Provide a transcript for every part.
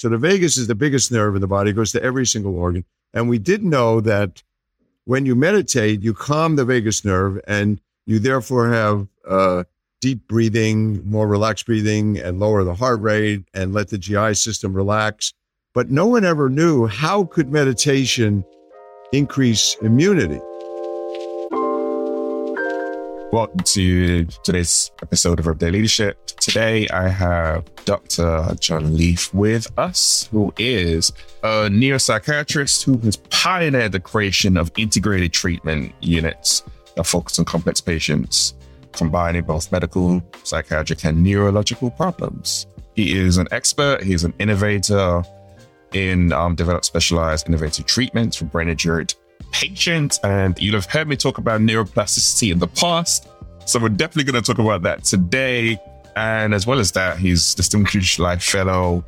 So the vagus is the biggest nerve in the body, it goes to every single organ. And we did know that when you meditate, you calm the vagus nerve and you therefore have uh, deep breathing, more relaxed breathing, and lower the heart rate and let the GI system relax. But no one ever knew how could meditation increase immunity. Welcome to today's episode of Everyday Leadership. Today I have Dr. Jon Lieff with us, who is a neuropsychiatrist who has pioneered the creation of integrated treatment units that focus on complex patients, combining both medical, psychiatric, and neurological problems. He is an expert, he's an innovator in um, developed specialized innovative treatments for brain injured patients. And you'll have heard me talk about neuroplasticity in the past. So we're definitely going to talk about that today. And as well as that, he's Distinguished Life Fellow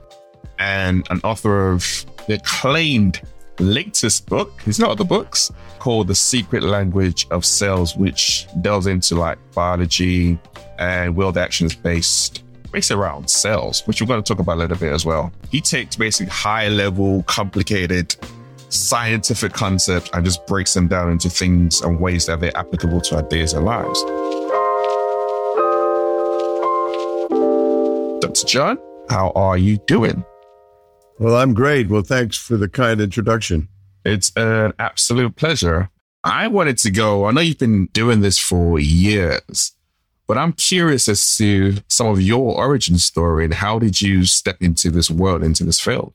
and an author of the acclaimed latest book, his not other books, called The Secret Language of Cells, which delves into like biology and world actions based based around cells, which we're going to talk about a little bit as well. He takes basically high level, complicated scientific concepts and just breaks them down into things and ways that they're applicable to our days and lives. Dr. Jon, how are you doing? Well, I'm great. Well, thanks for the kind introduction. It's an absolute pleasure. I wanted to go, I know you've been doing this for years, but I'm curious as to some of your origin story and how did you step into this world, into this field?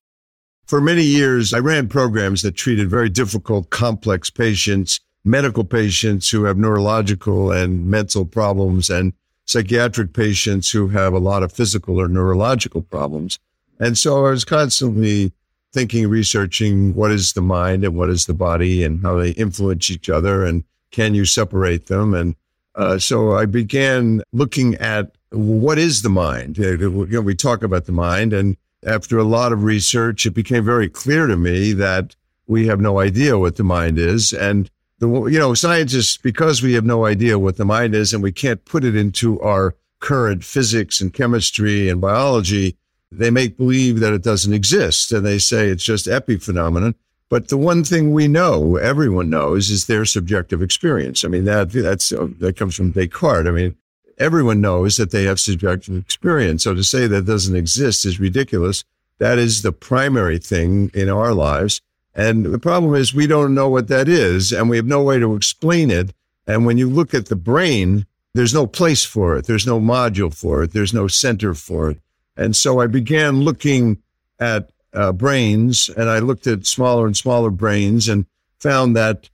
For many years, I ran programs that treated very difficult, complex patients, medical patients who have neurological and mental problems, and psychiatric patients who have a lot of physical or neurological problems. And so I was constantly thinking, researching what is the mind and what is the body and how they influence each other and can you separate them? And uh, so I began looking at what is the mind? You know, we talk about the mind, and after a lot of research, it became very clear to me that we have no idea what the mind is. And the, you know, scientists, because we have no idea what the mind is and we can't put it into our current physics and chemistry and biology, they make believe that it doesn't exist. And they say it's just epiphenomenon. But the one thing we know, everyone knows, is their subjective experience. I mean, that, that's, that comes from Descartes. I mean, everyone knows that they have subjective experience. So to say that doesn't exist is ridiculous. That is the primary thing in our lives. And the problem is we don't know what that is and we have no way to explain it. And when you look at the brain, there's no place for it. There's no module for it. There's no center for it. And so I began looking at uh, brains and I looked at smaller and smaller brains and found that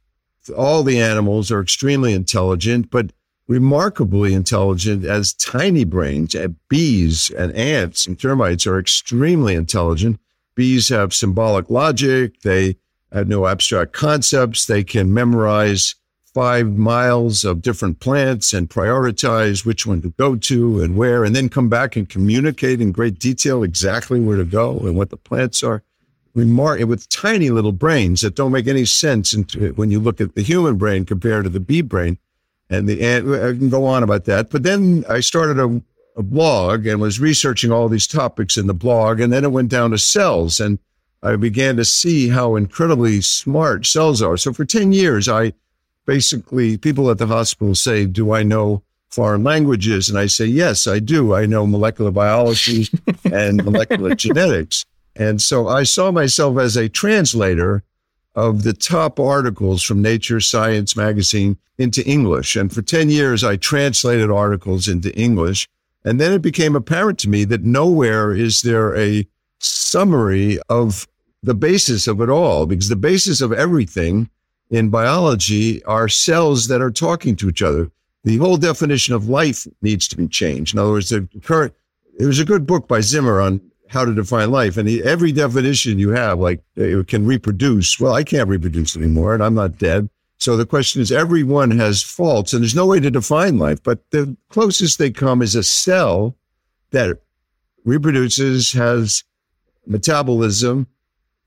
all the animals are extremely intelligent, but remarkably intelligent as tiny brains. Eh, bees and ants and termites are extremely intelligent Bees have symbolic logic. They have no abstract concepts. They can memorize five miles of different plants and prioritize which one to go to and where, and then come back and communicate in great detail exactly where to go and what the plants are. Remark eh, with tiny little brains that don't make any sense when you look at the human brain compared to the bee brain. And the ant, I can go on about that. But then I started a a blog and was researching all these topics in the blog. And then it went down to cells and I began to see how incredibly smart cells are. So for 10 years, I basically, people at the hospital say, do I know foreign languages? And I say, yes, I do. I know molecular biology and molecular genetics. And so I saw myself as a translator of the top articles from Nature Science magazine into English. And for 10 years, I translated articles into English. And then it became apparent to me that nowhere is there a summary of the basis of it all, because the basis of everything in biology are cells that are talking to each other. The whole definition of life needs to be changed. In other words, the current, there was a good book by Zimmer on how to define life. And he, every definition you have, like eh, it can reproduce. Well, I can't reproduce anymore and I'm not dead. So the question is everyone has faults and there's no way to define life, but the closest they come is a cell that reproduces, has metabolism.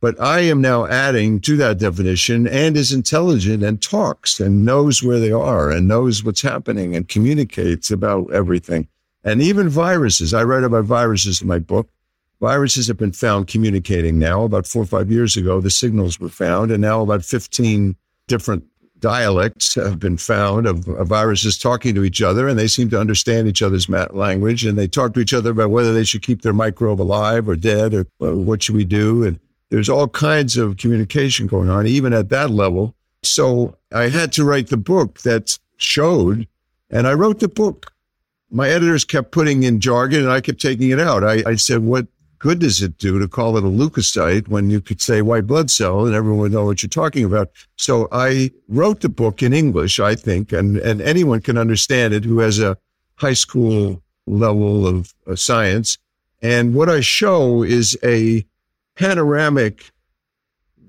But I am now adding to that definition and is intelligent and talks and knows where they are and knows what's happening and communicates about everything. And even viruses. I write about viruses in my book. Viruses have been found communicating now. About four or five years ago, the signals were found, and now about 15 different dialects have been found of, of, viruses talking to each other, and they seem to understand each other's language, and they talk to each other about whether they should keep their microbe alive or dead, or, what should we do. And there's all kinds of communication going on, even at that level. So I had to write the book that showed, and I wrote the book. My editors kept putting in jargon, and I kept taking it out. I, I said, "What good does it do to call it a leukocyte when you could say white blood cell and everyone would know what you're talking about? So I wrote the book in English, I think, and, and anyone can understand it who has a high school level of uh, science. And what I show is a panoramic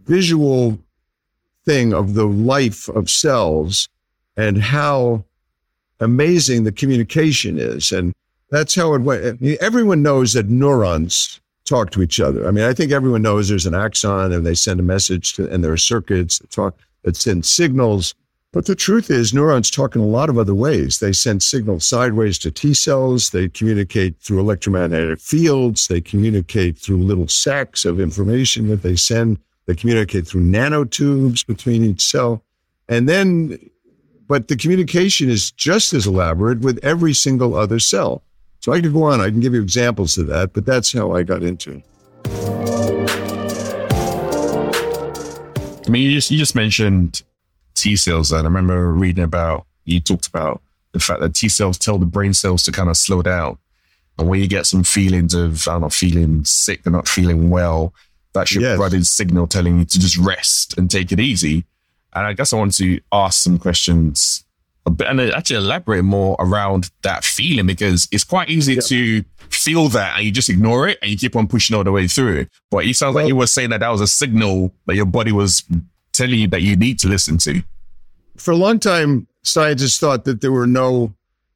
visual thing of the life of cells and how amazing the communication is. And that's how it went. I mean, everyone knows that neurons talk to each other. I mean, I think everyone knows there's an axon and they send a message to, and there are circuits that talk that send signals. But the truth is, neurons talk in a lot of other ways. They send signals sideways to T cells. They communicate through electromagnetic fields. They communicate through little sacs of information that they send. They communicate through nanotubes between each cell. And then, but the communication is just as elaborate with every single other cell. So I could go on. I can give you examples of that, but that's how I got into it. I mean, you just you just mentioned T cells, and I remember reading about you talked about the fact that T cells tell the brain cells to kind of slow down, and when you get some feelings of I'm not feeling sick, they're not feeling well, that's your yes. body's signal telling you to just rest and take it easy. And I guess I want to ask some questions and actually elaborate more around that feeling because it's quite easy yeah. to feel that and you just ignore it and you keep on pushing all the way through. But it sounds well, like you were saying that that was a signal that your body was telling you that you need to listen to. For a long time, scientists thought that there were no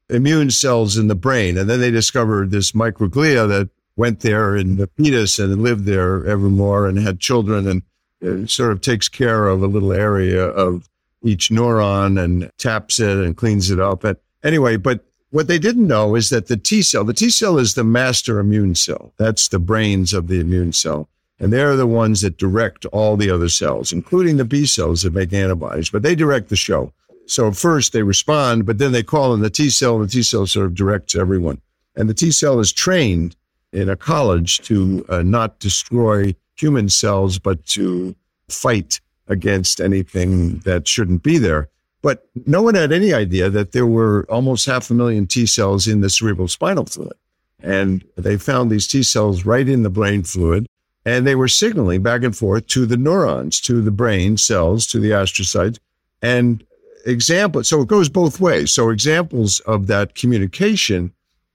immune cells in the brain. And then they discovered this microglia that went there in the fetus and lived there evermore and had children and uh, sort of takes care of a little area of each neuron and taps it and cleans it up. And anyway, but what they didn't know is that the T cell, the T cell is the master immune cell. That's the brains of the immune cell. And they're the ones that direct all the other cells, including the B cells that make antibodies, but they direct the show. So first they respond, but then they call in the T cell and the T cell sort of directs everyone. And the T cell is trained in a college to uh, not destroy human cells, but to fight against anything that shouldn't be there. But no one had any idea that there were almost half a million T cells in the cerebral spinal fluid. And they found these T cells right in the brain fluid, and they were signaling back and forth to the neurons, to the brain cells, to the astrocytes. And example, so it goes both ways. So examples of that communication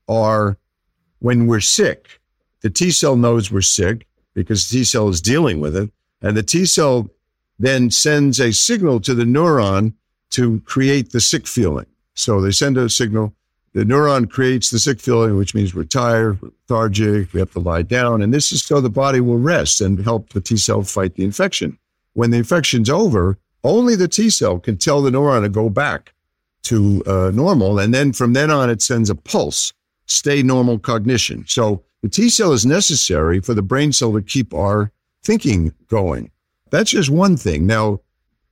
are when we're sick, the T cell knows we're sick because the T cell is dealing with it. And the T cell then sends a signal to the neuron to create the sick feeling. So they send a signal. The neuron creates the sick feeling, which means we're tired, lethargic, we have to lie down. And this is so the body will rest and help the T cell fight the infection. When the infection's over, only the T cell can tell the neuron to go back to uh, normal. And then from then on, it sends a pulse, stay normal cognition. So the T cell is necessary for the brain cell to keep our thinking going. That's just one thing. Now,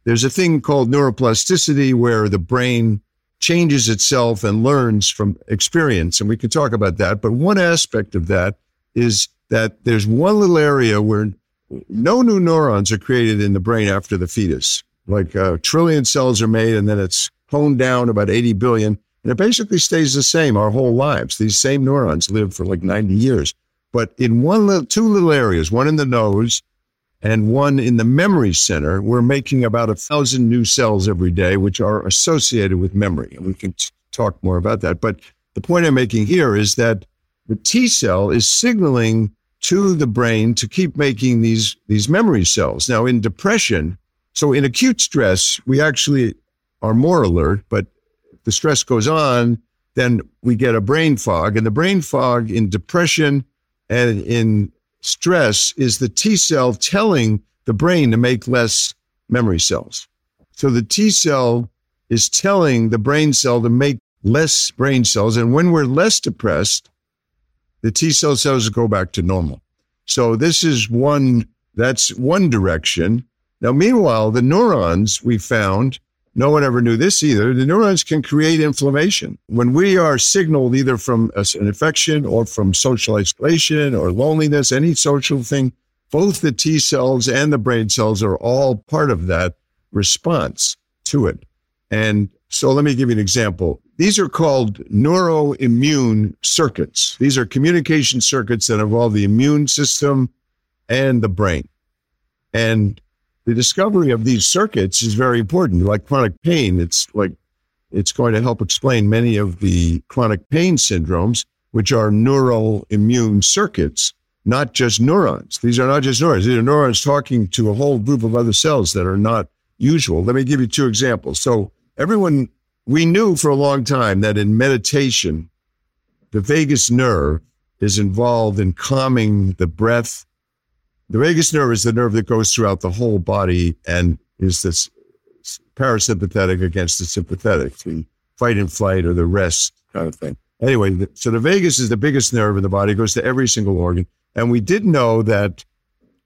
there's a thing called neuroplasticity where the brain changes itself and learns from experience. And we can talk about that. But one aspect of that is that there's one little area where no new neurons are created in the brain after the fetus. Like a trillion cells are made and then it's honed down about 80 billion. And it basically stays the same our whole lives. These same neurons live for like 90 years. But in one little, two little areas, one in the nose and one in the memory center, we're making about a thousand new cells every day, which are associated with memory. And we can t- talk more about that. But the point I'm making here is that the T cell is signaling to the brain to keep making these, these memory cells. Now, in depression, so in acute stress, we actually are more alert, but the stress goes on, then we get a brain fog. And the brain fog in depression and in stress is the T cell telling the brain to make less memory cells. So the T cell is telling the brain cell to make less brain cells. And when we're less depressed, the T cell cells go back to normal. So this is one, that's one direction. Now, meanwhile, the neurons we found, no one ever knew this either. The neurons can create inflammation. When we are signaled either from an infection or from social isolation or loneliness, any social thing, both the T cells and the brain cells are all part of that response to it. And so let me give you an example. These are called neuroimmune circuits. These are communication circuits that involve the immune system and the brain. And the discovery of these circuits is very important. Like chronic pain, it's like it's going to help explain many of the chronic pain syndromes, which are neuroimmune circuits, not just neurons. These are not just neurons. These are neurons talking to a whole group of other cells that are not usual. Let me give you two examples. So everyone, we knew for a long time that in meditation, the vagus nerve is involved in calming the breath. The vagus nerve is the nerve that goes throughout the whole body and is this parasympathetic against the sympathetic, the fight and flight or the rest kind of thing. Anyway, so the vagus is the biggest nerve in the body, it goes to every single organ. And we did know that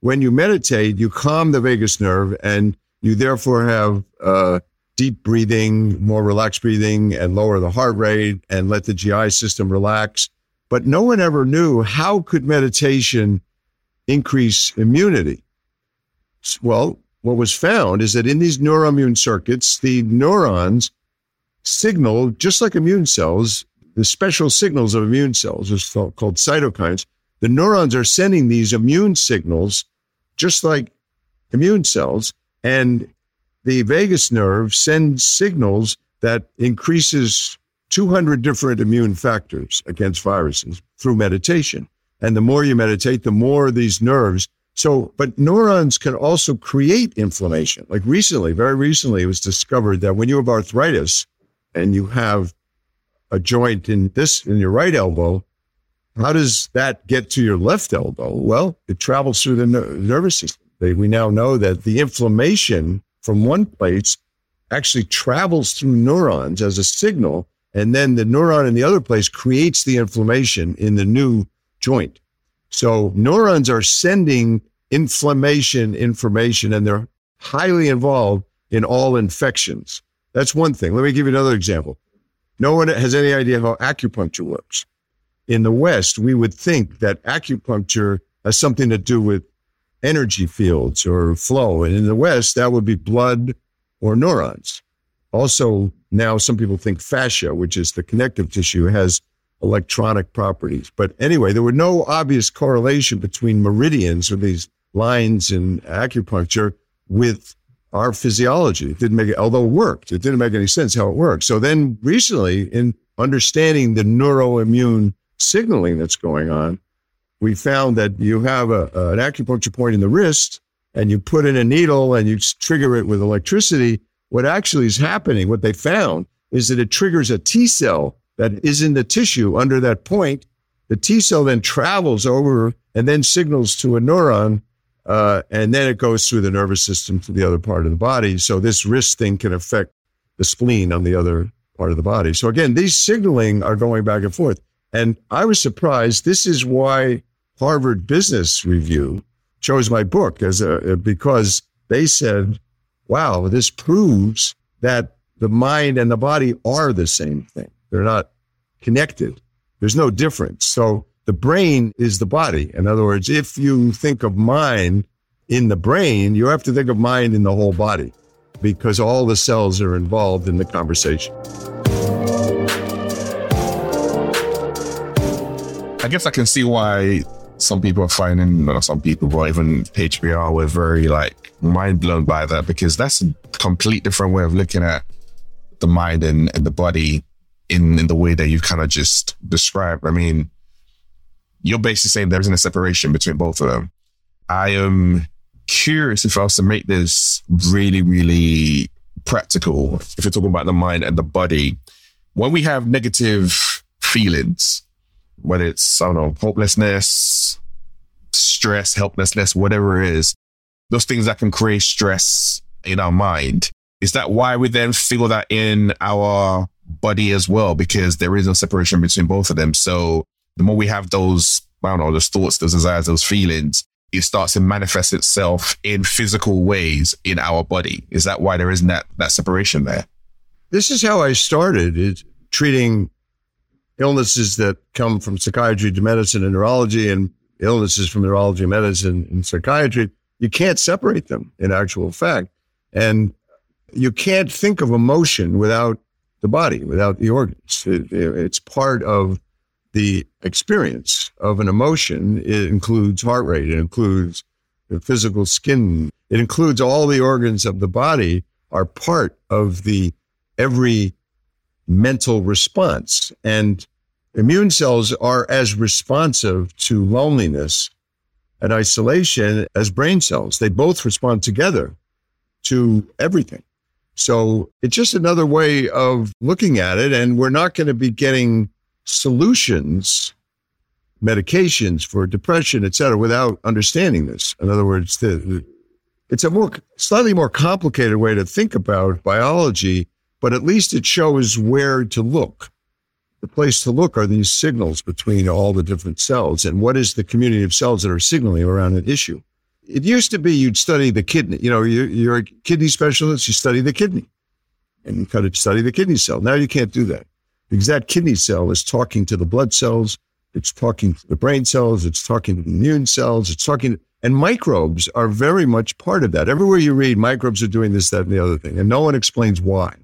when you meditate, you calm the vagus nerve and you therefore have uh, deep breathing, more relaxed breathing, and lower the heart rate and let the GI system relax. But no one ever knew how could meditation increase immunity. Well, what was found is that in these neuroimmune circuits, the neurons signal, just like immune cells, the special signals of immune cells are called cytokines. The neurons are sending these immune signals, just like immune cells, and the vagus nerve sends signals that increases 200 different immune factors against viruses through meditation. And the more you meditate, the more these nerves. So, but neurons can also create inflammation. Like recently, very recently, it was discovered that when you have arthritis and you have a joint in this, in your right elbow, how does that get to your left elbow? Well, it travels through the ner- nervous system. They, we now know that the inflammation from one place actually travels through neurons as a signal. And then the neuron in the other place creates the inflammation in the new joint. So neurons are sending inflammation information and they're highly involved in all infections. That's one thing. Let me give you another example. No one has any idea how acupuncture works. In the West, we would think that acupuncture has something to do with energy fields or flow. And in the West, that would be blood or neurons. Also, now some people think fascia, which is the connective tissue, has electronic properties. But anyway, there were no obvious correlation between meridians or these lines in acupuncture with our physiology. It didn't make it, although it worked, it didn't make any sense how it worked. So then recently, in understanding the neuroimmune signaling that's going on, we found that you have a, an acupuncture point in the wrist and you put in a needle and you trigger it with electricity. What actually is happening, what they found is that it triggers a T cell that is in the tissue under that point. The T cell then travels over and then signals to a neuron, uh, and then it goes through the nervous system to the other part of the body. So this wrist thing can affect the spleen on the other part of the body. So again, these signaling are going back and forth. And I was surprised. This is why Harvard Business Review chose my book as a, because they said, wow, this proves that the mind and the body are the same thing. They're not connected. There's no difference. So the brain is the body. In other words, if you think of mind in the brain, you have to think of mind in the whole body because all the cells are involved in the conversation. I guess I can see why some people are finding, not some people, but even HBR were very like mind blown by that because that's a complete different way of looking at the mind and, and the body in, in the way that you kind of just described. I mean, you're basically saying there isn't a separation between both of them. I am curious if I was to make this really, really practical, if you're talking about the mind and the body, when we have negative feelings, whether it's, I don't know, hopelessness, stress, helplessness, whatever it is, those things that can create stress in our mind. Is that why we then feel that in our body as well? Because there is no separation between both of them. So the more we have those I don't know, those thoughts, those desires, those feelings, it starts to manifest itself in physical ways in our body. Is that why there isn't that, that separation there? This is how I started treating illnesses that come from psychiatry to medicine and neurology and illnesses from neurology, medicine, and psychiatry. You can't separate them in actual fact. And you can't think of emotion without the body, without the organs. It, it's part of the experience of an emotion. It includes heart rate. It includes the physical skin. It includes all the organs of the body are part of the every mental response. And immune cells are as responsive to loneliness and isolation as brain cells. They both respond together to everything. So it's just another way of looking at it. And we're not going to be getting solutions, medications for depression, et cetera, without understanding this. In other words, the, the, it's a more slightly more complicated way to think about biology, but at least it shows where to look. The place to look are these signals between all the different cells and what is the community of cells that are signaling around an issue. It used to be you'd study the kidney. You know, you're, you're a kidney specialist, you study the kidney and you kind of study the kidney cell. Now you can't do that because that kidney cell is talking to the blood cells, it's talking to the brain cells, it's talking to the immune cells, it's talking, and microbes are very much part of that. Everywhere you read, microbes are doing this, that, and the other thing, and no one explains why.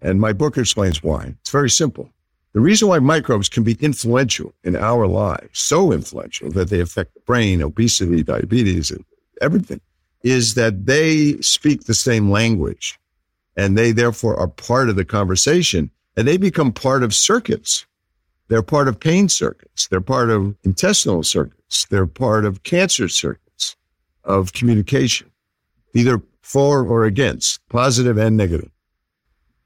And my book explains why. It's very simple. The reason why microbes can be influential in our lives, so influential that they affect the brain, obesity, diabetes, and everything, is that they speak the same language and they therefore are part of the conversation and they become part of circuits. They're part of pain circuits. They're part of intestinal circuits. They're part of cancer circuits of communication, either for or against, positive and negative.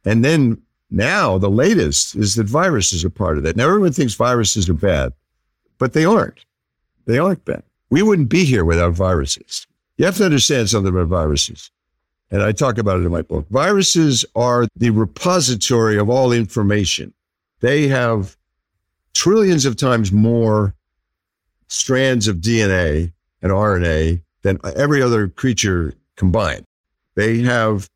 And then now the latest is that viruses are part of that. Now everyone thinks viruses are bad, but they aren't. They aren't bad. We wouldn't be here without viruses. You have to understand something about viruses and I talk about it in my book. Viruses are the repository of all information. They have trillions of times more strands of DNA and RNA than every other creature combined. They have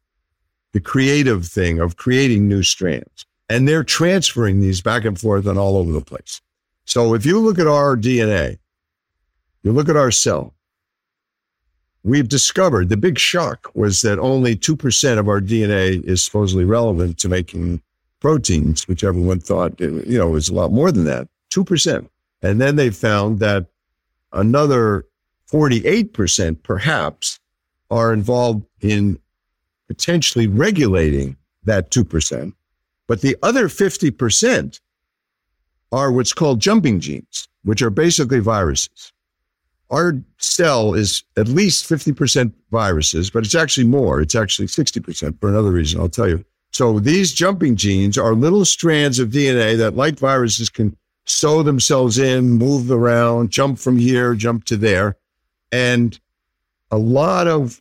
the creative thing of creating new strands, and they're transferring these back and forth and all over the place. So if you look at our DNA, you look at our cell, we've discovered the big shock was that only 2% of our DNA is supposedly relevant to making proteins, which everyone thought, you know, was a lot more than that, 2%. And then they found that another 48% perhaps are involved in potentially regulating that 2%. But the other 50% are what's called jumping genes, which are basically viruses our cell is at least 50% viruses, but it's actually more. It's actually 60% for another reason. I'll tell you. So these jumping genes are little strands of DNA that, like viruses, can sew themselves in, move around, jump from here, jump to there. And a lot of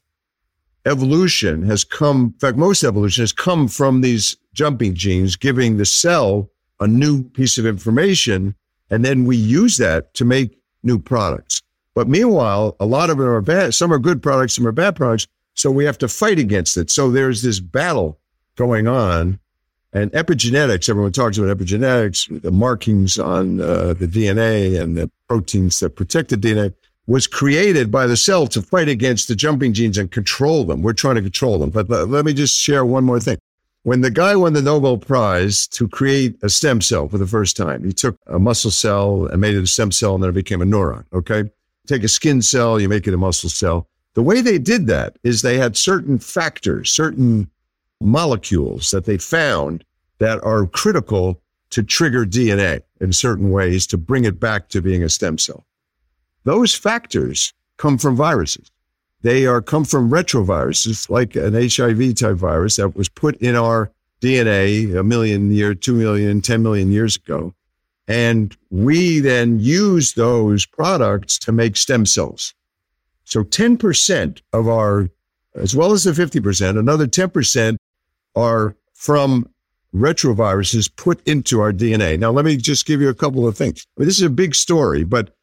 evolution has come, in fact, most evolution has come from these jumping genes, giving the cell a new piece of information. And then we use that to make new products. But meanwhile, a lot of them are bad. Some are good products, some are bad products. So we have to fight against it. So there's this battle going on. And epigenetics, everyone talks about epigenetics, the markings on uh, the DNA and the proteins that protect the DNA was created by the cell to fight against the jumping genes and control them. We're trying to control them. But, but let me just share one more thing. When the guy won the Nobel Prize to create a stem cell for the first time, he took a muscle cell and made it a stem cell and then it became a neuron. Okay take a skin cell, you make it a muscle cell. The way they did that is they had certain factors, certain molecules that they found that are critical to trigger DNA in certain ways to bring it back to being a stem cell. Those factors come from viruses. They are come from retroviruses like an HIV type virus that was put in our DNA a million year, two million, 10 million years ago. And we then use those products to make stem cells. So 10% of our, as well as the 50%, another 10% are from retroviruses put into our DNA. Now, let me just give you a couple of things. I mean, this is a big story, but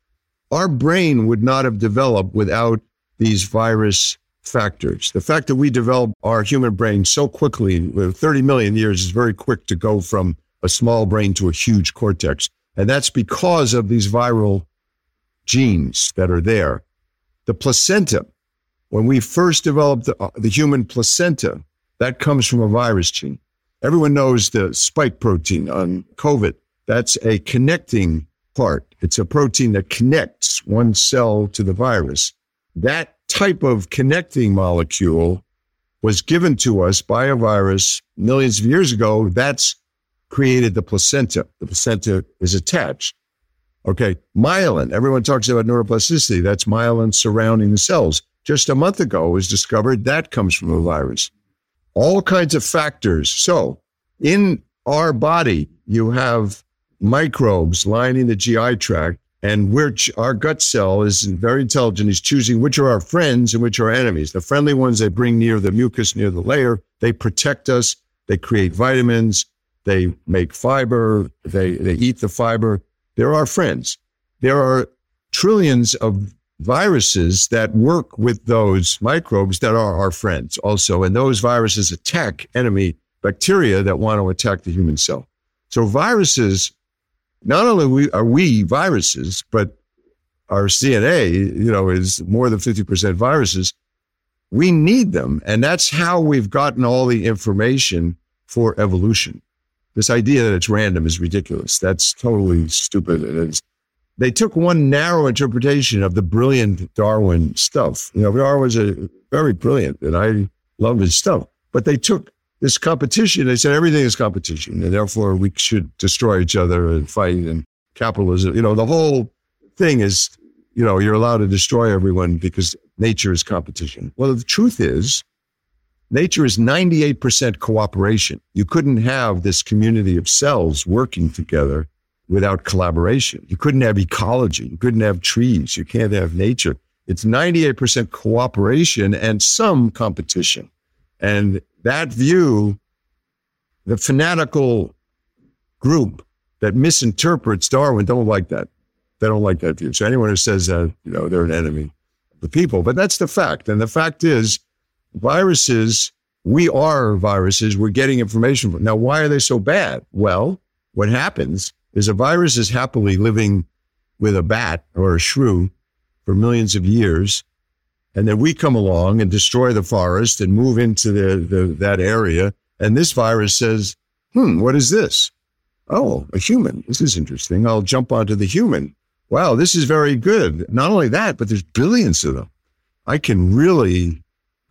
our brain would not have developed without these virus factors. The fact that we develop our human brain so quickly, 30 million years, is very quick to go from a small brain to a huge cortex. And that's because of these viral genes that are there. The placenta, when we first developed the, uh, the human placenta, that comes from a virus gene. Everyone knows the spike protein on COVID. That's a connecting part. It's a protein that connects one cell to the virus. That type of connecting molecule was given to us by a virus millions of years ago. That's created the placenta. The placenta is attached. Okay. Myelin. Everyone talks about neuroplasticity. That's myelin surrounding the cells. Just a month ago was discovered that comes from a virus. All kinds of factors. So in our body, you have microbes lining the GI tract and which our gut cell is very intelligent. Is choosing which are our friends and which are enemies. The friendly ones they bring near the mucus, near the layer. They protect us. They create vitamins. They make fiber. They, they eat the fiber. They're our friends. There are trillions of viruses that work with those microbes that are our friends also. And those viruses attack enemy bacteria that want to attack the human cell. So viruses not only are we viruses, but our DNA, you know, is more than 50% viruses. We need them. And that's how we've gotten all the information for evolution. This idea that it's random is ridiculous. That's totally stupid. It's, they took one narrow interpretation of the brilliant Darwin stuff. You know, Darwin was a very brilliant and I love his stuff, but they took this competition. They said everything is competition, and therefore we should destroy each other and fight. And capitalism, you know, the whole thing is, you know, you're allowed to destroy everyone because nature is competition. Well, the truth is, nature is 98% cooperation. You couldn't have this community of cells working together without collaboration. You couldn't have ecology. You couldn't have trees. You can't have nature. It's 98% cooperation and some competition. And that view, the fanatical group that misinterprets Darwin don't like that. They don't like that view. So anyone who says that, you know, they're an enemy of the people. But that's the fact. And the fact is, viruses, we are viruses. We're getting information from. Now, why are they so bad? Well, what happens is a virus is happily living with a bat or a shrew for millions of years and then we come along and destroy the forest and move into the, the, that area. And this virus says, hmm, what is this? Oh, a human. This is interesting. I'll jump onto the human. Wow, this is very good. Not only that, but there's billions of them. I can really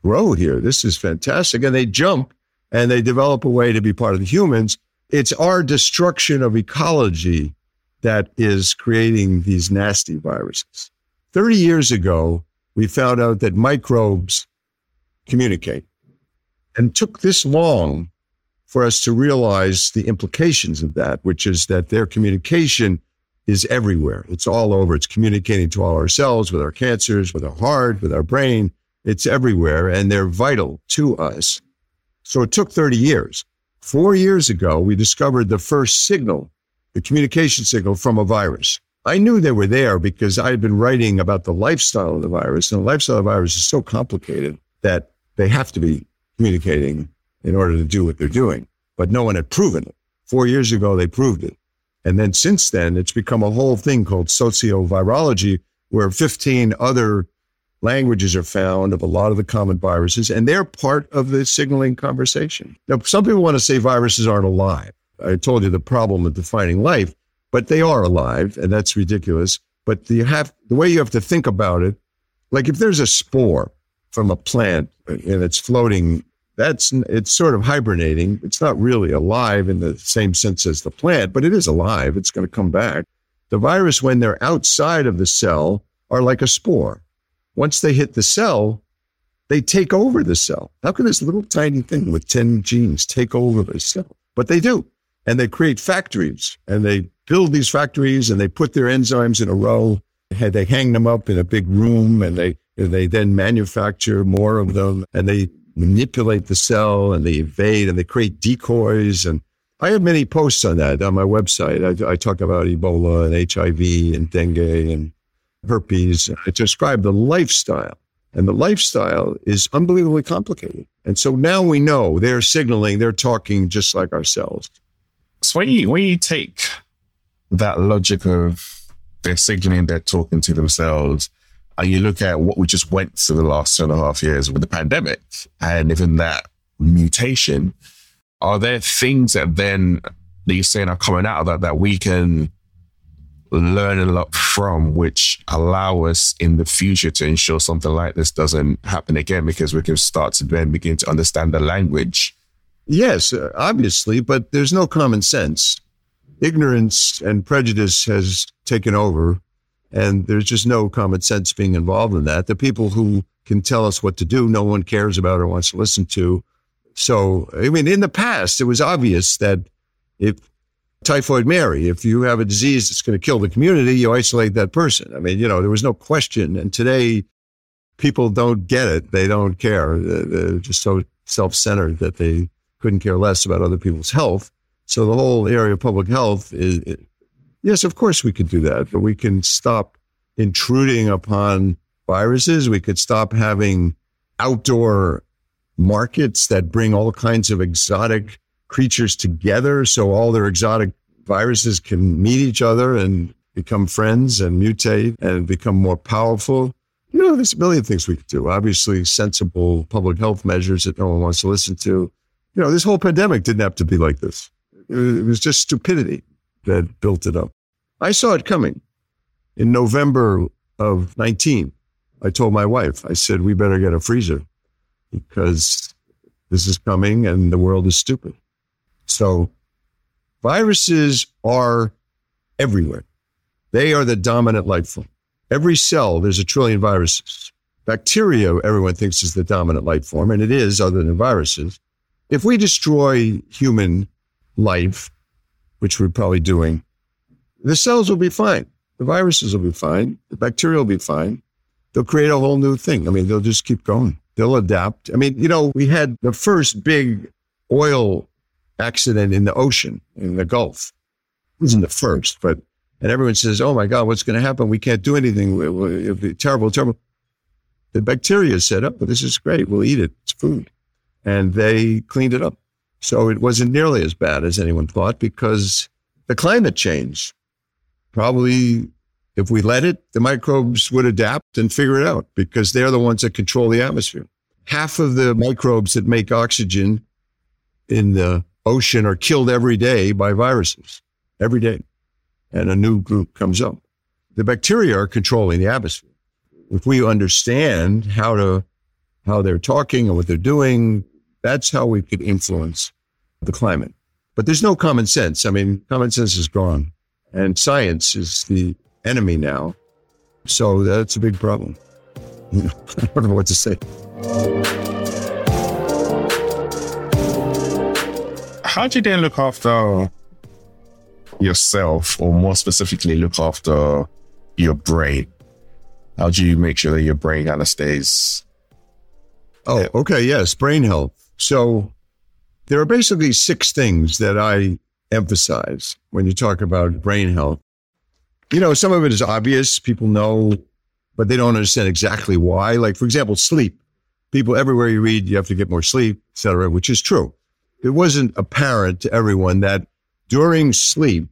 grow here. This is fantastic. And they jump and they develop a way to be part of the humans. It's our destruction of ecology that is creating these nasty viruses. 30 years ago, we found out that microbes communicate. And took this long for us to realize the implications of that, which is that their communication is everywhere. It's all over. It's communicating to all our cells, with our cancers, with our heart, with our brain. It's everywhere and they're vital to us. So it took 30 years. Four years ago, we discovered the first signal, the communication signal from a virus. I knew they were there because I had been writing about the lifestyle of the virus. And the lifestyle of the virus is so complicated that they have to be communicating in order to do what they're doing. But no one had proven it. Four years ago, they proved it. And then since then, it's become a whole thing called sociovirology, where 15 other languages are found of a lot of the common viruses, and they're part of the signaling conversation. Now, some people want to say viruses aren't alive. I told you the problem of defining life but they are alive, and that's ridiculous. But you have the way you have to think about it, like if there's a spore from a plant uh, and it's floating, that's it's sort of hibernating. It's not really alive in the same sense as the plant, but it is alive. It's going to come back. The virus, when they're outside of the cell, are like a spore. Once they hit the cell, they take over the cell. How can this little tiny thing with 10 genes take over the cell? But they do. And they create factories and they build these factories and they put their enzymes in a row. They hang them up in a big room and they, they then manufacture more of them and they manipulate the cell and they evade and they create decoys and I have many posts on that on my website. I, I talk about Ebola and HIV and dengue and herpes. I describe the lifestyle, and the lifestyle is unbelievably complicated. And so now we know they're signaling, they're talking just like ourselves. So when you when you take that logic of they're signaling, they're talking to themselves, and you look at what we just went through the last two and a half years with the pandemic, and even that mutation, are there things that then that you're saying are coming out of that that we can learn a lot from, which allow us in the future to ensure something like this doesn't happen again because we can start to then begin to understand the language. Yes, uh, obviously, but there's no common sense. Ignorance and prejudice has taken over, and there's just no common sense being involved in that. The people who can tell us what to do, no one cares about or wants to listen to. So, I mean, in the past, it was obvious that if typhoid Mary, if you have a disease that's going to kill the community, you isolate that person. I mean, you know, there was no question. And today, people don't get it. They don't care. They're just so self centered that they couldn't care less about other people's health. So the whole area of public health is, yes, of course we could do that, but we can stop intruding upon viruses. We could stop having outdoor markets that bring all kinds of exotic creatures together so all their exotic viruses can meet each other and become friends and mutate and become more powerful. You know, there's a million things we could do. Obviously, sensible public health measures that no one wants to listen to. You know, this whole pandemic didn't have to be like this. It was just stupidity that built it up. I saw it coming in November of 19. I told my wife, I said, we better get a freezer because this is coming and the world is stupid. So viruses are everywhere. They are the dominant life form. Every cell, there's a trillion viruses. Bacteria, everyone thinks is the dominant life form, and it is other than viruses. If we destroy human life, which we're probably doing, the cells will be fine. The viruses will be fine. The bacteria will be fine. They'll create a whole new thing. I mean, they'll just keep going. They'll adapt. I mean, you know, we had the first big oil accident in the ocean, in the Gulf. It wasn't the first, but, and everyone says, oh my God, what's going to happen? We can't do anything. It'll be terrible, terrible. The bacteria said, oh, this is great. We'll eat it. It's food. And they cleaned it up. So it wasn't nearly as bad as anyone thought because the climate change probably if we let it, the microbes would adapt and figure it out because they're the ones that control the atmosphere. Half of the microbes that make oxygen in the ocean are killed every day by viruses, every day. And a new group comes up. The bacteria are controlling the atmosphere. If we understand how to, how they're talking and what they're doing, that's how we could influence the climate. But there's no common sense. I mean, common sense is gone and science is the enemy now. So that's a big problem. I don't know what to say. How do you then look after yourself, or more specifically, look after your brain? How do you make sure that your brain kind of stays? Oh, okay. Yes, brain health. So there are basically six things that I emphasize when you talk about brain health you know, some of it is obvious. People know, but they don't understand exactly why. Like, for example, sleep. People everywhere you read, you have to get more sleep, et cetera, which is true. It wasn't apparent to everyone that during sleep,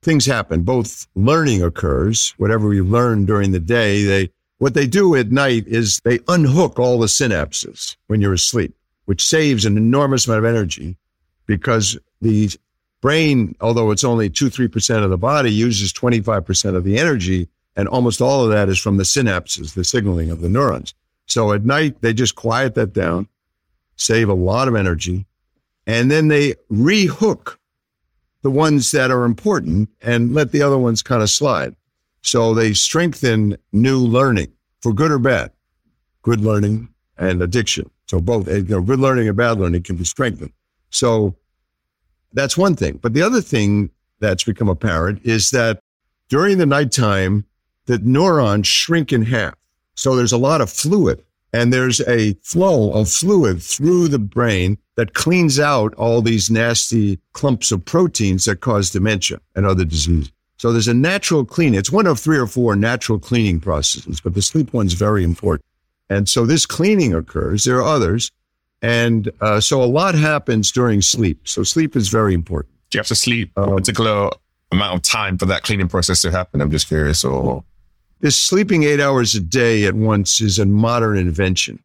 things happen. Both learning occurs, whatever we learn during the day, they, what they do at night is they unhook all the synapses when you're asleep, which saves an enormous amount of energy because the brain, although it's only two, 3% of the body, uses 25% of the energy. And almost all of that is from the synapses, the signaling of the neurons. So at night, they just quiet that down, save a lot of energy, and then they rehook the ones that are important and let the other ones kind of slide. So they strengthen new learning for good or bad, good learning and addiction. So both, eh, you know, good learning and bad learning can be strengthened. So that's one thing. But the other thing that's become apparent is that during the nighttime, the neurons shrink in half. So there's a lot of fluid and there's a flow of fluid through the brain that cleans out all these nasty clumps of proteins that cause dementia and other diseases. So there's a natural cleaning. It's one of three or four natural cleaning processes, but the sleep one's very important. And so this cleaning occurs. There are others. And uh, so a lot happens during sleep. So sleep is very important. Do you have to sleep a um, particular amount of time for that cleaning process to happen? I'm just curious. Or this sleeping eight hours a day at once is a modern invention.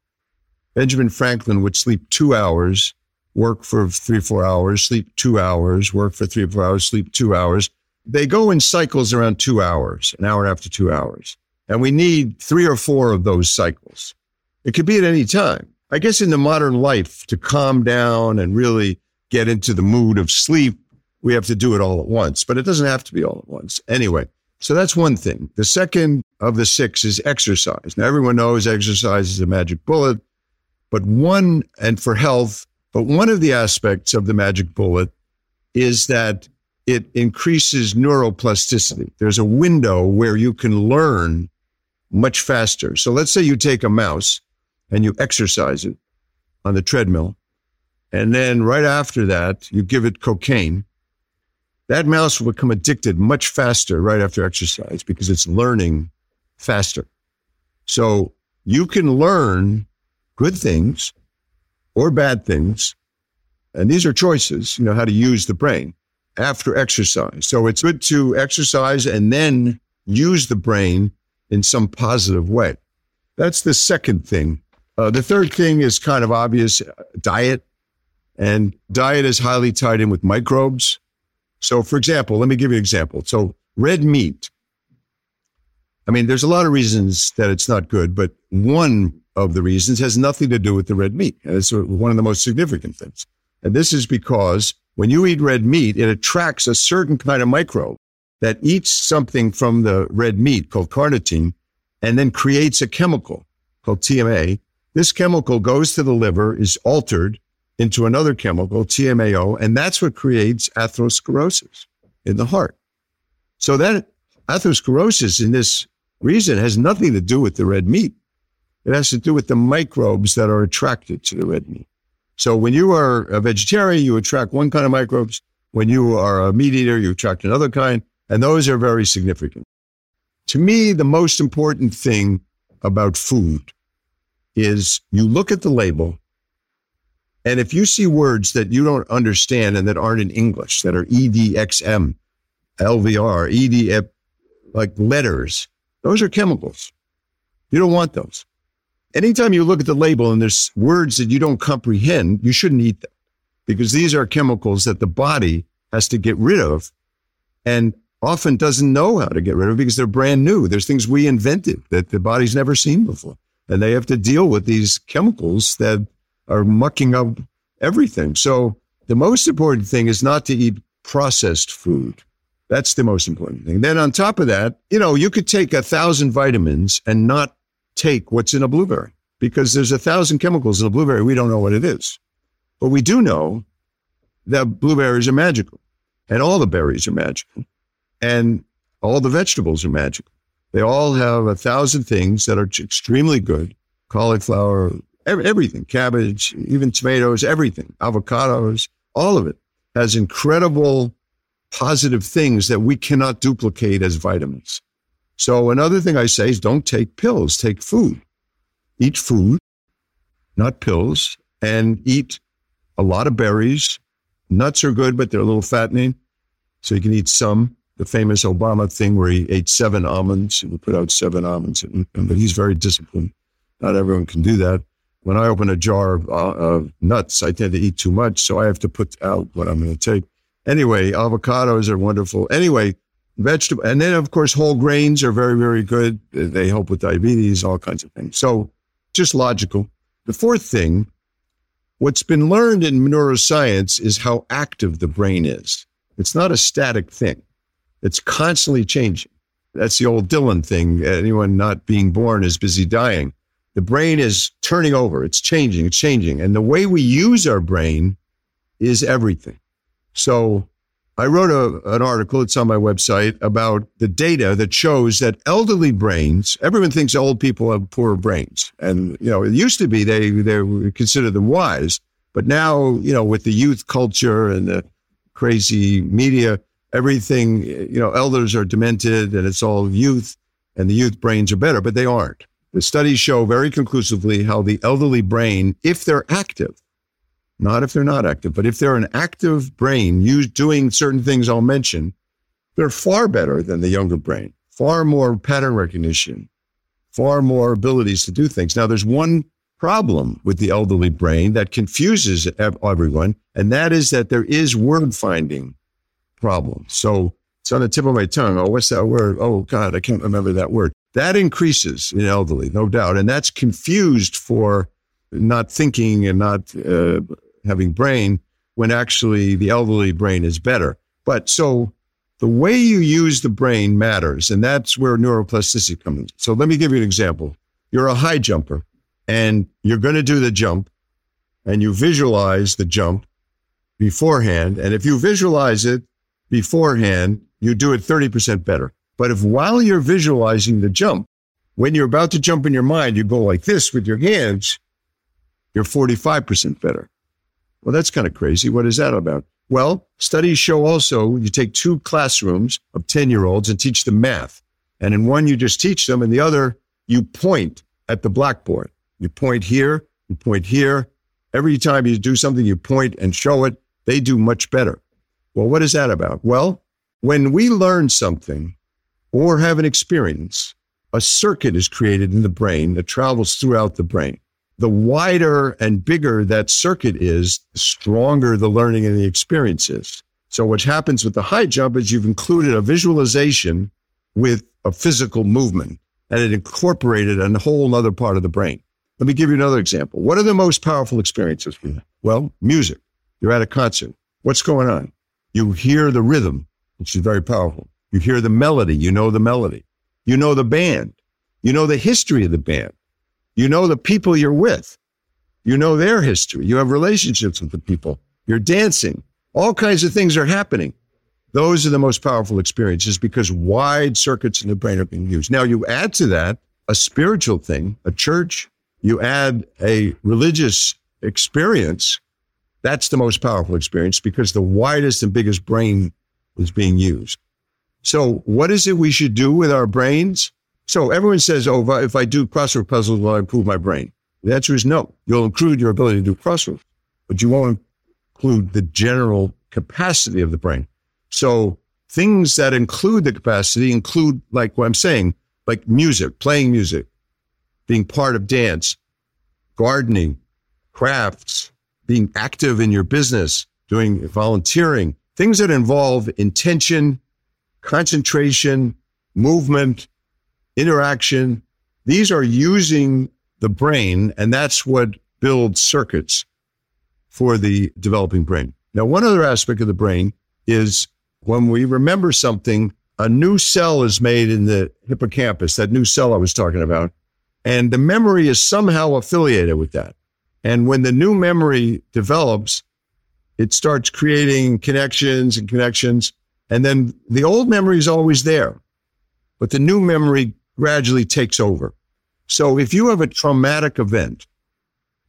Benjamin Franklin would sleep two hours, work for three, four hours, sleep two hours, work for three or four hours, sleep two hours. They go in cycles around two hours, an hour after two hours. And we need three or four of those cycles. It could be at any time. I guess in the modern life to calm down and really get into the mood of sleep, we have to do it all at once, but it doesn't have to be all at once. Anyway, so that's one thing. The second of the six is exercise. Now, everyone knows exercise is a magic bullet. But one, and for health, but one of the aspects of the magic bullet is that it increases neuroplasticity. There's a window where you can learn much faster. So let's say you take a mouse and you exercise it on the treadmill. And then right after that, you give it cocaine. That mouse will become addicted much faster right after exercise because it's learning faster. So you can learn good things or bad things. And these are choices, you know, how to use the brain after exercise. So it's good to exercise and then use the brain in some positive way. That's the second thing. Uh, the third thing is kind of obvious diet. And diet is highly tied in with microbes. So, for example, let me give you an example. So, red meat. I mean, there's a lot of reasons that it's not good, but one of the reasons has nothing to do with the red meat. And it's one of the most significant things. And this is because when you eat red meat, it attracts a certain kind of microbe that eats something from the red meat called carnitine and then creates a chemical called TMA. This chemical goes to the liver, is altered into another chemical, TMAO, and that's what creates atherosclerosis in the heart. So that atherosclerosis in this reason has nothing to do with the red meat. It has to do with the microbes that are attracted to the red meat. So when you are a vegetarian, you attract one kind of microbes. When you are a meat eater, you attract another kind. And those are very significant. To me, the most important thing about food is you look at the label. And if you see words that you don't understand and that aren't in English, that are EDXM, LVR, EDF, like letters, those are chemicals. You don't want those anytime you look at the label and there's words that you don't comprehend, you shouldn't eat them because these are chemicals that the body has to get rid of and often doesn't know how to get rid of because they're brand new. There's things we invented that the body's never seen before. And they have to deal with these chemicals that are mucking up everything. So the most important thing is not to eat processed food. That's the most important thing. Then on top of that, you know, you could take a thousand vitamins and not take what's in a blueberry because there's a thousand chemicals in a blueberry. We don't know what it is. But we do know that blueberries are magical and all the berries are magical and all the vegetables are magical. They all have a thousand things that are extremely good. Cauliflower, everything, cabbage, even tomatoes, everything, avocados, all of it has incredible positive things that we cannot duplicate as vitamins. So another thing I say is don't take pills, take food. Eat food, not pills, and eat a lot of berries. Nuts are good, but they're a little fattening. So you can eat some. The famous Obama thing where he ate seven almonds. He put out seven almonds, but he's very disciplined. Not everyone can do that. When I open a jar of uh, nuts, I tend to eat too much, so I have to put out what I'm going to take. Anyway, avocados are wonderful. Anyway, vegetable, and then of course whole grains are very, very good. They help with diabetes, all kinds of things. So just logical. The fourth thing, what's been learned in neuroscience is how active the brain is. It's not a static thing. It's constantly changing. That's the old Dylan thing. Anyone not being born is busy dying. The brain is turning over. It's changing. It's changing. And the way we use our brain is everything. So I wrote a, an article, it's on my website, about the data that shows that elderly brains, everyone thinks old people have poor brains. And, you know, it used to be they, they considered them wise, But now, you know, with the youth culture and the crazy media, everything, you know, elders are demented and it's all youth and the youth brains are better, but they aren't. The studies show very conclusively how the elderly brain, if they're active, not if they're not active, but if they're an active brain used doing certain things I'll mention, they're far better than the younger brain, far more pattern recognition, far more abilities to do things. Now, there's one problem with the elderly brain that confuses everyone, and that is that there is word finding problems. So it's on the tip of my tongue. Oh, what's that word? Oh, God, I can't remember that word. That increases in elderly, no doubt. And that's confused for not thinking and not uh, having brain when actually the elderly brain is better. But so the way you use the brain matters, and that's where neuroplasticity comes in. So let me give you an example. You're a high jumper and you're going to do the jump and you visualize the jump beforehand. And if you visualize it beforehand, you do it 30% better. But if while you're visualizing the jump, when you're about to jump in your mind, you go like this with your hands, you're 45% better. Well, that's kind of crazy. What is that about? Well, studies show also you take two classrooms of 10 year olds and teach them math. And in one, you just teach them, and the other, you point at the blackboard. You point here, you point here. Every time you do something, you point and show it. They do much better. Well, what is that about? Well, when we learn something or have an experience, a circuit is created in the brain that travels throughout the brain. The wider and bigger that circuit is, the stronger the learning and the experience is. So what happens with the high jump is you've included a visualization with a physical movement and it incorporated a whole other part of the brain. Let me give you another example. What are the most powerful experiences? Well, music. You're at a concert. What's going on? You hear the rhythm, which is very powerful. You hear the melody. You know the melody. You know the band. You know the history of the band. You know the people you're with. You know their history. You have relationships with the people. You're dancing. All kinds of things are happening. Those are the most powerful experiences because wide circuits in the brain are being used. Now you add to that a spiritual thing, a church, you add a religious experience, that's the most powerful experience because the widest and biggest brain is being used. So, what is it we should do with our brains? So, everyone says, oh, if I do crossword puzzles, will I improve my brain? The answer is no. You'll improve your ability to do crosswords, but you won't include the general capacity of the brain. So, things that include the capacity include, like what I'm saying, like music, playing music, being part of dance, gardening, crafts, being active in your business, doing volunteering, things that involve intention, concentration, movement, interaction. These are using the brain, and that's what builds circuits for the developing brain. Now, one other aspect of the brain is when we remember something, a new cell is made in the hippocampus, that new cell I was talking about. And the memory is somehow affiliated with that. And when the new memory develops, it starts creating connections and connections. And then the old memory is always there, but the new memory gradually takes over. So if you have a traumatic event,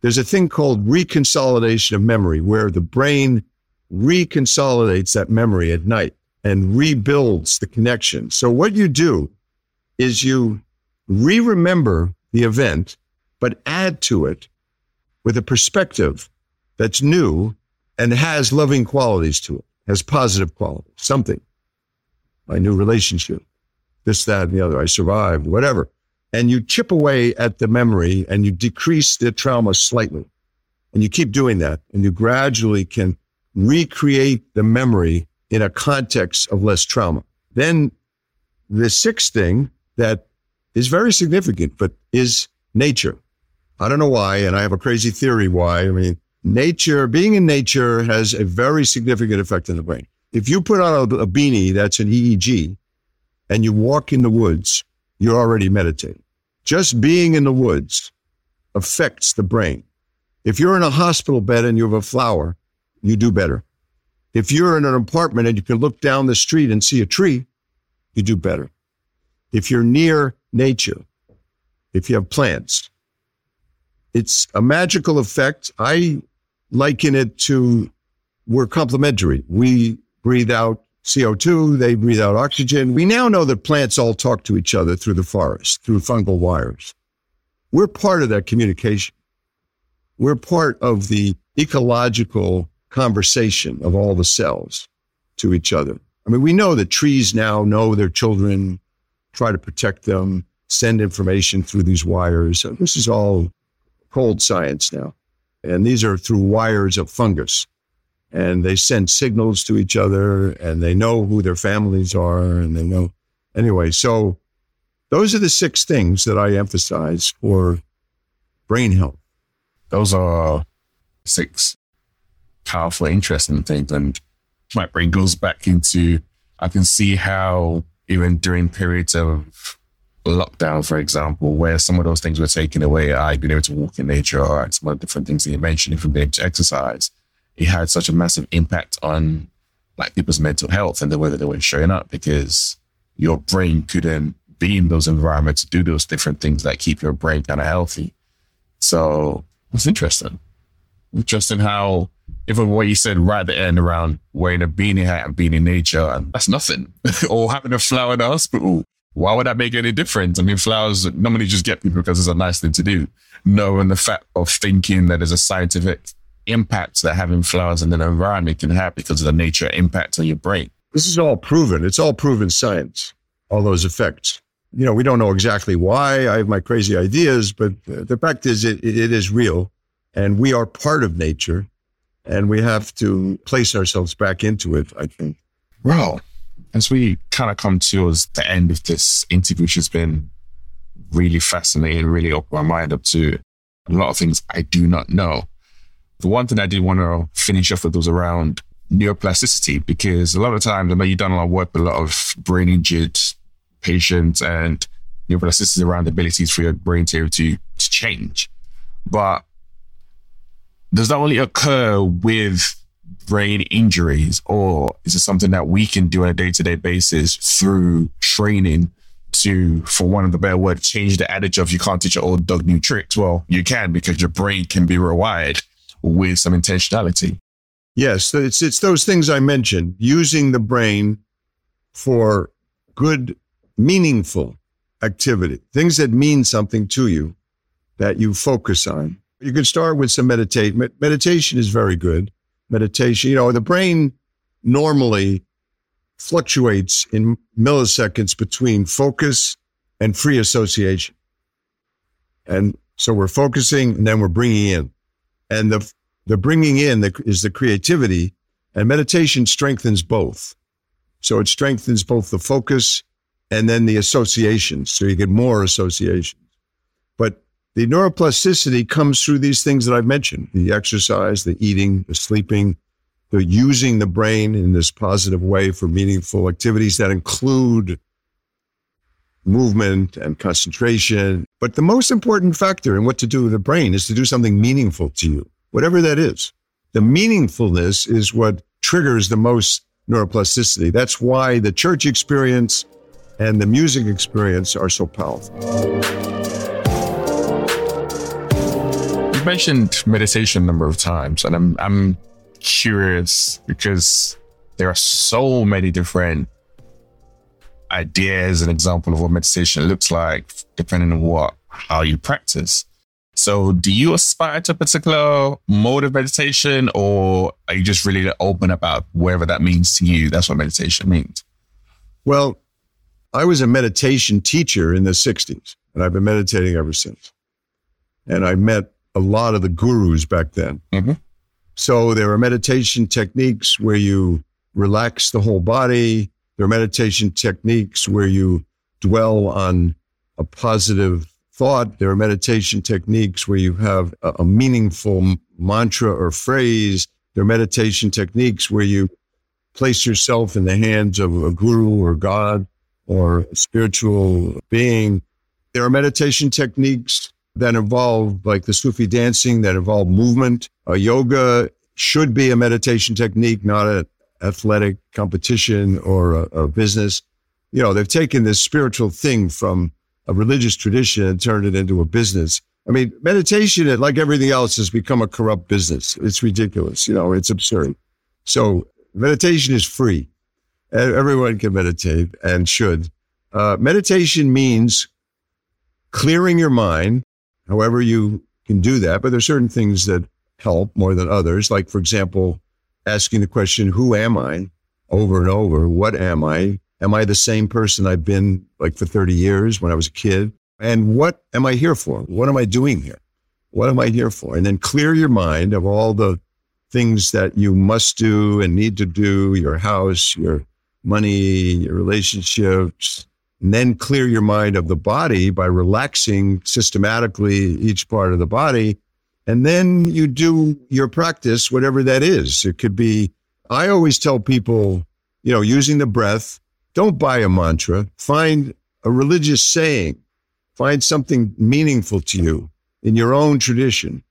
there's a thing called reconsolidation of memory where the brain reconsolidates that memory at night and rebuilds the connection. So what you do is you re-remember the event, but add to it with a perspective that's new and has loving qualities to it, has positive qualities, something. My new relationship, this, that, and the other. I survived, whatever. And you chip away at the memory and you decrease the trauma slightly. And you keep doing that and you gradually can recreate the memory in a context of less trauma. Then the sixth thing that is very significant, but is nature. I don't know why, and I have a crazy theory why. I mean, nature, being in nature has a very significant effect on the brain. If you put on a, a beanie that's an EEG and you walk in the woods, you're already meditating. Just being in the woods affects the brain. If you're in a hospital bed and you have a flower, you do better. If you're in an apartment and you can look down the street and see a tree, you do better. If you're near nature, if you have plants, it's a magical effect. I liken it to we're complementary. We breathe out CO2, they breathe out oxygen. We now know that plants all talk to each other through the forest, through fungal wires. We're part of that communication. We're part of the ecological conversation of all the cells to each other. I mean, we know that trees now know their children, try to protect them, send information through these wires. This is all cold science now. And these are through wires of fungus. And they send signals to each other and they know who their families are and they know. Anyway, so those are the six things that I emphasize for brain health. Those are six powerful, interesting things. And my brain goes back into, I can see how even during periods of lockdown, for example, where some of those things were taken away, I've been able to walk in nature or some of the different things that you mentioned, even being able to exercise, it had such a massive impact on like people's mental health and the way that they were showing up because your brain couldn't be in those environments do those different things that keep your brain kind of healthy. So it's interesting. Interesting how even what you said right at the end around wearing a beanie hat and being in nature, and that's nothing. or having a flower in the hospital. Why would that make any difference? I mean, flowers normally just get people because it's a nice thing to do. Knowing the fact of thinking that there's a scientific impact that having flowers in an environment can have because of the nature impact on your brain. This is all proven. It's all proven science, all those effects. You know, we don't know exactly why. I have my crazy ideas, but the fact is, it, it is real and we are part of nature and we have to place ourselves back into it, I think. Well, as we kind of come towards the end of this interview, which has been really fascinating, really opened my mind up to a lot of things I do not know. The one thing I did want to finish off with was around neuroplasticity, because a lot of times I know you've done a lot of work with a lot of brain injured patients and neuroplasticity around the abilities for your brain to, to, to change. But does that only occur with brain injuries, or is it something that we can do on a day to day basis through training to, for one of the better word, change the adage of you can't teach an old dog new tricks? Well, you can because your brain can be rewired with some intentionality. Yes, it's it's those things I mentioned, using the brain for good, meaningful activity, things that mean something to you that you focus on. You can start with some meditate. Meditation is very good. Meditation, you know, the brain normally fluctuates in milliseconds between focus and free association. And so we're focusing and then we're bringing in. And the, the bringing in is the creativity and meditation strengthens both. So it strengthens both the focus and then the associations. So you get more associations. But the neuroplasticity comes through these things that I've mentioned the exercise, the eating, the sleeping, the using the brain in this positive way for meaningful activities that include movement and concentration. But the most important factor in what to do with the brain is to do something meaningful to you, whatever that is. The meaningfulness is what triggers the most neuroplasticity. That's why the church experience and the music experience are so powerful. Mentioned meditation a number of times, and I'm I'm curious because there are so many different ideas and example of what meditation looks like, depending on what how you practice. So, do you aspire to a particular mode of meditation, or are you just really open about whatever that means to you? That's what meditation means. Well, I was a meditation teacher in the 60s, and I've been meditating ever since. And I met a lot of the gurus back then. Mm-hmm. So there are meditation techniques where you relax the whole body. There are meditation techniques where you dwell on a positive thought. There are meditation techniques where you have a, a meaningful mantra or phrase. There are meditation techniques where you place yourself in the hands of a guru or God or a spiritual being. There are meditation techniques that involve like the Sufi dancing, that involve movement. Yoga should be a meditation technique, not an athletic competition or a, a business. You know, they've taken this spiritual thing from a religious tradition and turned it into a business. I mean, meditation, like everything else, has become a corrupt business. It's ridiculous. You know, it's absurd. So meditation is free. Everyone can meditate and should. Uh, meditation means clearing your mind, however you can do that. But there's certain things that help more than others. Like, for example, asking the question, who am I over and over? What am I? Am I the same person I've been like for 30 years when I was a kid? And what am I here for? What am I doing here? What am I here for? And then clear your mind of all the things that you must do and need to do, your house, your money, your relationships, and then clear your mind of the body by relaxing systematically each part of the body. And then you do your practice, whatever that is. It could be, I always tell people, you know, using the breath, don't buy a mantra, find a religious saying, find something meaningful to you in your own tradition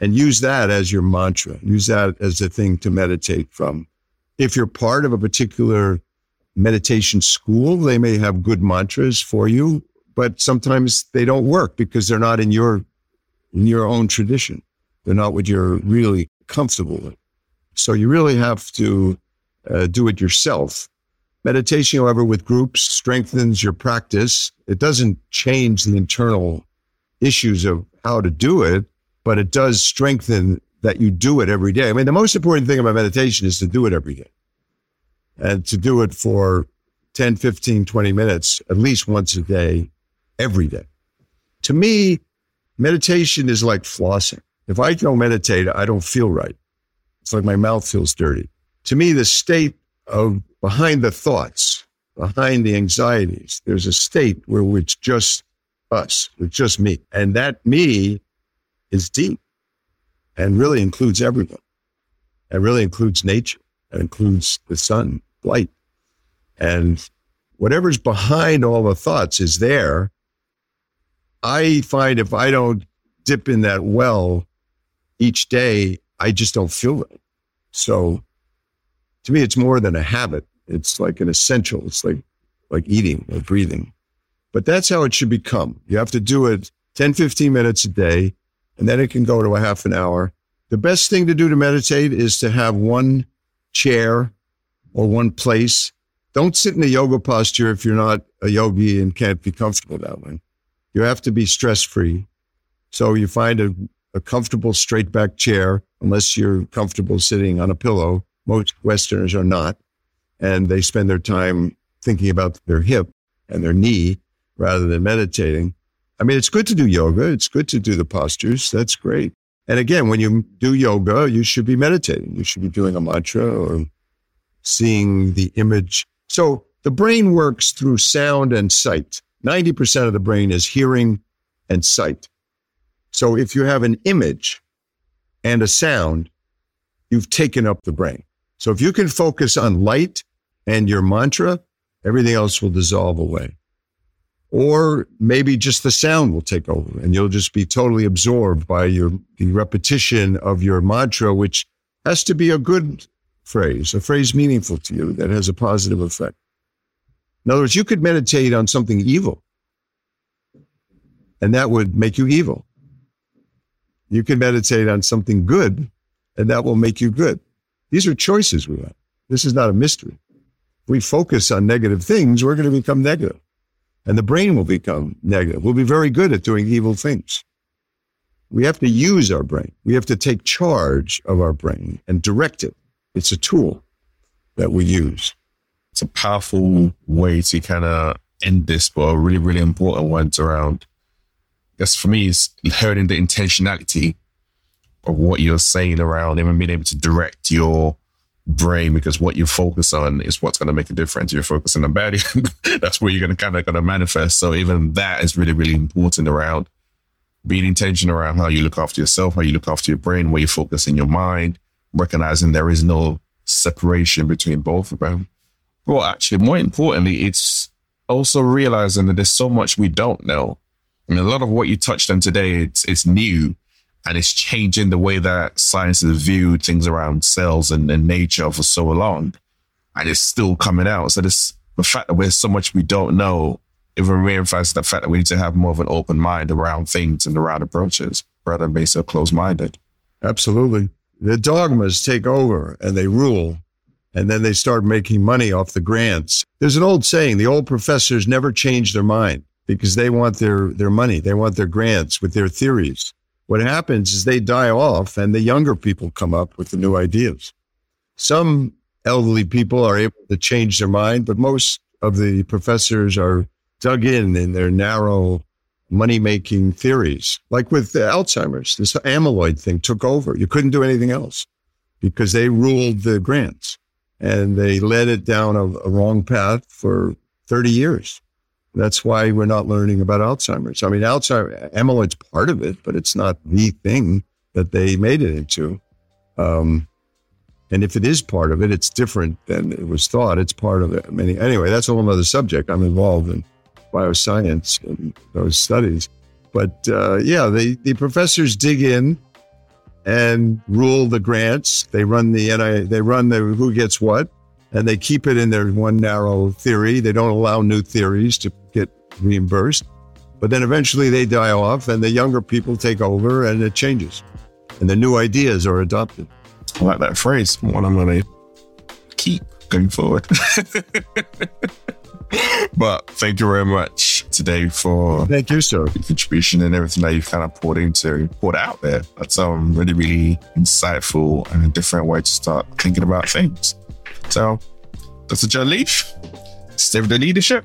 and use that as your mantra. Use that as the thing to meditate from. If you're part of a particular meditation school, they may have good mantras for you, but sometimes they don't work because they're not in your in your own tradition. They're not what you're really comfortable with. So you really have to uh, do it yourself. Meditation, however, with groups strengthens your practice. It doesn't change the internal issues of how to do it, but it does strengthen that you do it every day. I mean, the most important thing about meditation is to do it every day and to do it for 10, 15, 20 minutes, at least once a day, every day. To me, meditation is like flossing. If I don't meditate, I don't feel right. It's like my mouth feels dirty. To me, the state of behind the thoughts, behind the anxieties, there's a state where it's just us, it's just me. And that me is deep and really includes everyone. It really includes nature. It includes the sun, light. And whatever's behind all the thoughts is there. I find if I don't dip in that well each day, I just don't feel it. So to me, it's more than a habit. It's like an essential. It's like, like eating or breathing. But that's how it should become. You have to do it 10, 15 minutes a day, and then it can go to a half an hour. The best thing to do to meditate is to have one chair or one place. Don't sit in a yoga posture if you're not a yogi and can't be comfortable that way. You have to be stress free. So you find a, a comfortable straight back chair, unless you're comfortable sitting on a pillow. Most Westerners are not. And they spend their time thinking about their hip and their knee rather than meditating. I mean, it's good to do yoga. It's good to do the postures. That's great. And again, when you do yoga, you should be meditating. You should be doing a mantra or seeing the image. So the brain works through sound and sight. 90% of the brain is hearing and sight. So if you have an image and a sound, you've taken up the brain. So if you can focus on light and your mantra, everything else will dissolve away or maybe just the sound will take over and you'll just be totally absorbed by your the repetition of your mantra which has to be a good phrase a phrase meaningful to you that has a positive effect. In other words you could meditate on something evil and that would make you evil. You can meditate on something good and that will make you good. These are choices we have. This is not a mystery. If we focus on negative things we're going to become negative and the brain will become negative. We'll be very good at doing evil things. We have to use our brain. We have to take charge of our brain and direct it. It's a tool that we use. It's a powerful way to kind of end this, but a really, really important ones around. I guess for me, it's hearing the intentionality of what you're saying around even being able to direct your brain because what you focus on is what's going to make a difference. You're focusing on bad, that's where you're going to kind of going to manifest. So even that is really, really important around being intentional around how you look after yourself, how you look after your brain, where you focus in your mind, recognizing there is no separation between both of them. Well, actually, more importantly, it's also realizing that there's so much we don't know. I mean, a lot of what you touched on today, it's, it's new and it's changing the way that science has viewed things around cells and, and nature for so long. And it's still coming out. So this, the fact that there's so much we don't know even reinforces the fact that we need to have more of an open mind around things and around approaches rather than being so close minded. Absolutely. The dogmas take over and they rule, and then they start making money off the grants. There's an old saying the old professors never change their mind because they want their, their money, they want their grants with their theories. What happens is they die off and the younger people come up with the new ideas. Some elderly people are able to change their mind, but most of the professors are dug in in their narrow money making theories. Like with Alzheimer's, this amyloid thing took over. You couldn't do anything else because they ruled the grants and they led it down a, a wrong path for 30 years. That's why we're not learning about Alzheimer's. I mean, Alzheimer's, amyloid's part of it, but it's not the thing that they made it into. Um, and if it is part of it, it's different than it was thought. It's part of it. Anyway, that's a whole other subject. I'm involved in bioscience and those studies. But uh, yeah, the, the professors dig in and rule the grants. They run the NI, they run the who gets what, and they keep it in their one narrow theory. They don't allow new theories to reimbursed. But then eventually they die off, and the younger people take over, and it changes, and the new ideas are adopted. I like that phrase. One I'm going to keep going forward. but thank you very much today for thank you, sir. your contribution and everything that you've kind of poured into, poured out there. That's um really, really insightful and a different way to start thinking about things. So, that's a Jon Lieff. Stay with the leadership,